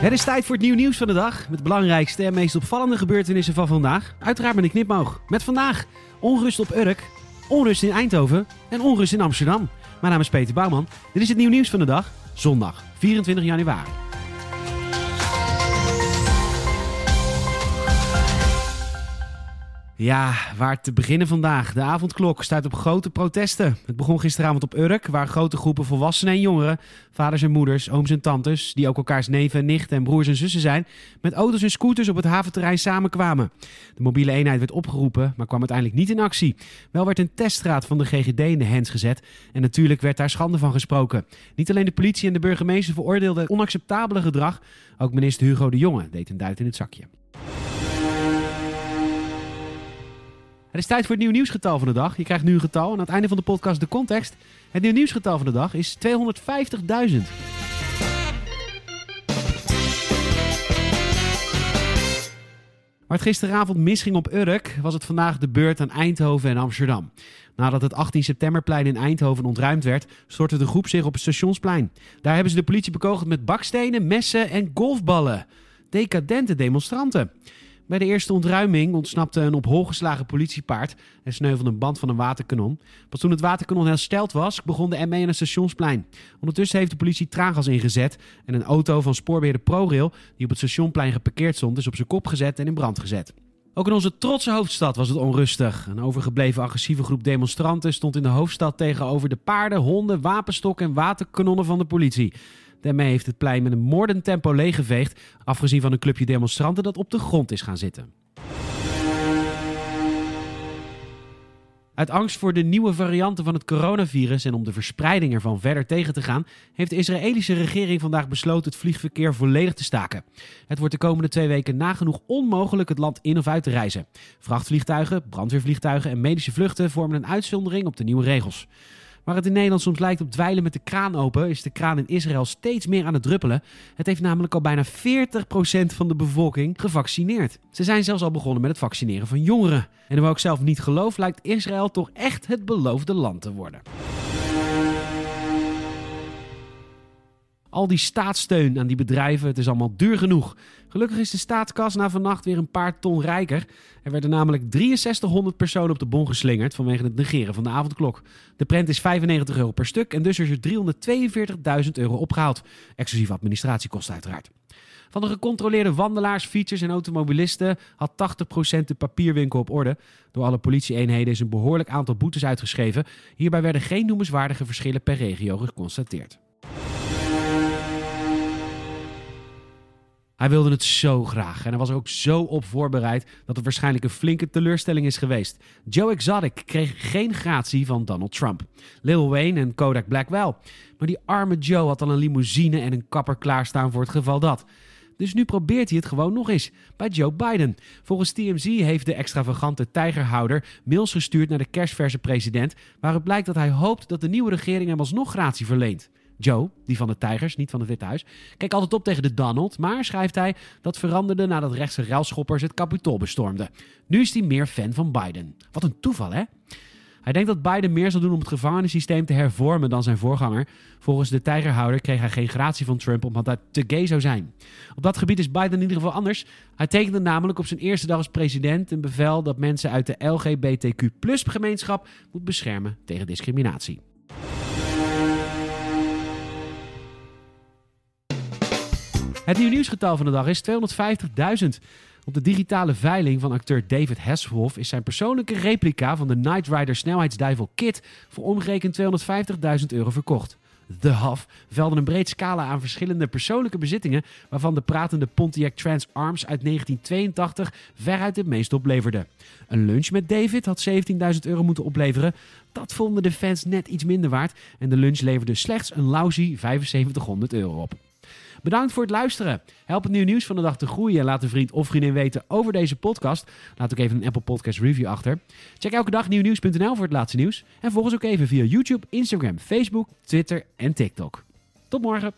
Het is tijd voor het nieuw nieuws van de dag. Met de belangrijkste en meest opvallende gebeurtenissen van vandaag. Uiteraard met een knipmoog. Met vandaag onrust op Urk, onrust in Eindhoven en onrust in Amsterdam. Mijn naam is Peter Bouwman. Dit is het nieuw nieuws van de dag. Zondag 24 januari. Ja, waar te beginnen vandaag. De avondklok staat op grote protesten. Het begon gisteravond op Urk, waar grote groepen volwassenen en jongeren, vaders en moeders, ooms en tantes, die ook elkaars neven, nichten en broers en zussen zijn, met auto's en scooters op het haventerrein samenkwamen. De mobiele eenheid werd opgeroepen, maar kwam uiteindelijk niet in actie. Wel werd een teststraat van de GGD in de hens gezet en natuurlijk werd daar schande van gesproken. Niet alleen de politie en de burgemeester veroordeelden het onacceptabele gedrag, ook minister Hugo de Jonge deed een duit in het zakje. Het is tijd voor het nieuw nieuwsgetal van de dag. Je krijgt nu een getal en aan het einde van de podcast de context. Het nieuw nieuwsgetal van de dag is 250.000. Waar het gisteravond misging op Urk, was het vandaag de beurt aan Eindhoven en Amsterdam. Nadat het 18 septemberplein in Eindhoven ontruimd werd, stortte de groep zich op het stationsplein. Daar hebben ze de politie bekogeld met bakstenen, messen en golfballen. Decadente demonstranten. Bij de eerste ontruiming ontsnapte een op hol geslagen politiepaard en sneuvelde een band van een waterkanon. Pas toen het waterkanon hersteld was, begon de ME aan het stationsplein. Ondertussen heeft de politie traangas ingezet en een auto van spoorbeheerder ProRail, die op het stationplein geparkeerd stond, is op zijn kop gezet en in brand gezet. Ook in onze trotse hoofdstad was het onrustig. Een overgebleven agressieve groep demonstranten stond in de hoofdstad tegenover de paarden, honden, wapenstokken en waterkanonnen van de politie. Daarmee heeft het plein met een moordend tempo leeggeveegd, afgezien van een clubje demonstranten dat op de grond is gaan zitten. Uit angst voor de nieuwe varianten van het coronavirus en om de verspreiding ervan verder tegen te gaan, heeft de Israëlische regering vandaag besloten het vliegverkeer volledig te staken. Het wordt de komende twee weken nagenoeg onmogelijk het land in of uit te reizen. Vrachtvliegtuigen, brandweervliegtuigen en medische vluchten vormen een uitzondering op de nieuwe regels. Waar het in Nederland soms lijkt op dweilen met de kraan open, is de kraan in Israël steeds meer aan het druppelen. Het heeft namelijk al bijna 40% van de bevolking gevaccineerd. Ze zijn zelfs al begonnen met het vaccineren van jongeren. En hoewel ik zelf niet geloof, lijkt Israël toch echt het beloofde land te worden. Al die staatssteun aan die bedrijven, het is allemaal duur genoeg. Gelukkig is de staatskas na vannacht weer een paar ton rijker. Er werden namelijk 6300 personen op de bon geslingerd vanwege het negeren van de avondklok. De prent is 95 euro per stuk en dus is er 342.000 euro opgehaald. Exclusief administratiekosten uiteraard. Van de gecontroleerde wandelaars, fietsers en automobilisten had 80% de papierwinkel op orde. Door alle politieeenheden is een behoorlijk aantal boetes uitgeschreven. Hierbij werden geen noemenswaardige verschillen per regio geconstateerd. Hij wilde het zo graag en hij was er ook zo op voorbereid dat het waarschijnlijk een flinke teleurstelling is geweest. Joe Exotic kreeg geen gratie van Donald Trump. Lil Wayne en Kodak Black wel. Maar die arme Joe had al een limousine en een kapper klaarstaan voor het geval dat. Dus nu probeert hij het gewoon nog eens bij Joe Biden. Volgens TMZ heeft de extravagante tijgerhouder mails gestuurd naar de kerstverse president, waaruit blijkt dat hij hoopt dat de nieuwe regering hem alsnog gratie verleent. Joe, die van de Tijgers, niet van het Witte Huis, kijkt altijd op tegen de Donald, maar schrijft hij dat veranderde nadat rechtse ruilschoppers het kapitool bestormden. Nu is hij meer fan van Biden. Wat een toeval, hè? Hij denkt dat Biden meer zal doen om het gevangenissysteem te hervormen dan zijn voorganger. Volgens de tijgerhouder kreeg hij geen gratie van Trump omdat hij te gay zou zijn. Op dat gebied is Biden in ieder geval anders. Hij tekende namelijk op zijn eerste dag als president een bevel dat mensen uit de LGBTQ-gemeenschap moet beschermen tegen discriminatie. Het nieuwe nieuwsgetal van de dag is 250.000. Op de digitale veiling van acteur David Hasselhoff is zijn persoonlijke replica van de Knight Rider snelheidsduivel Kit voor omgerekend 250.000 euro verkocht. The Huff velde een breed scala aan verschillende persoonlijke bezittingen, waarvan de pratende Pontiac Trans Arms uit 1982 veruit het meest opleverde. Een lunch met David had 17.000 euro moeten opleveren. Dat vonden de fans net iets minder waard en de lunch leverde slechts een lousy 7500 euro op. Bedankt voor het luisteren. Help het nieuw nieuws van de dag te groeien en laat een vriend of vriendin weten over deze podcast. Laat ook even een Apple Podcast review achter. Check elke dag nieuwnieuws.nl voor het laatste nieuws. En volg ons ook even via YouTube, Instagram, Facebook, Twitter en TikTok. Tot morgen.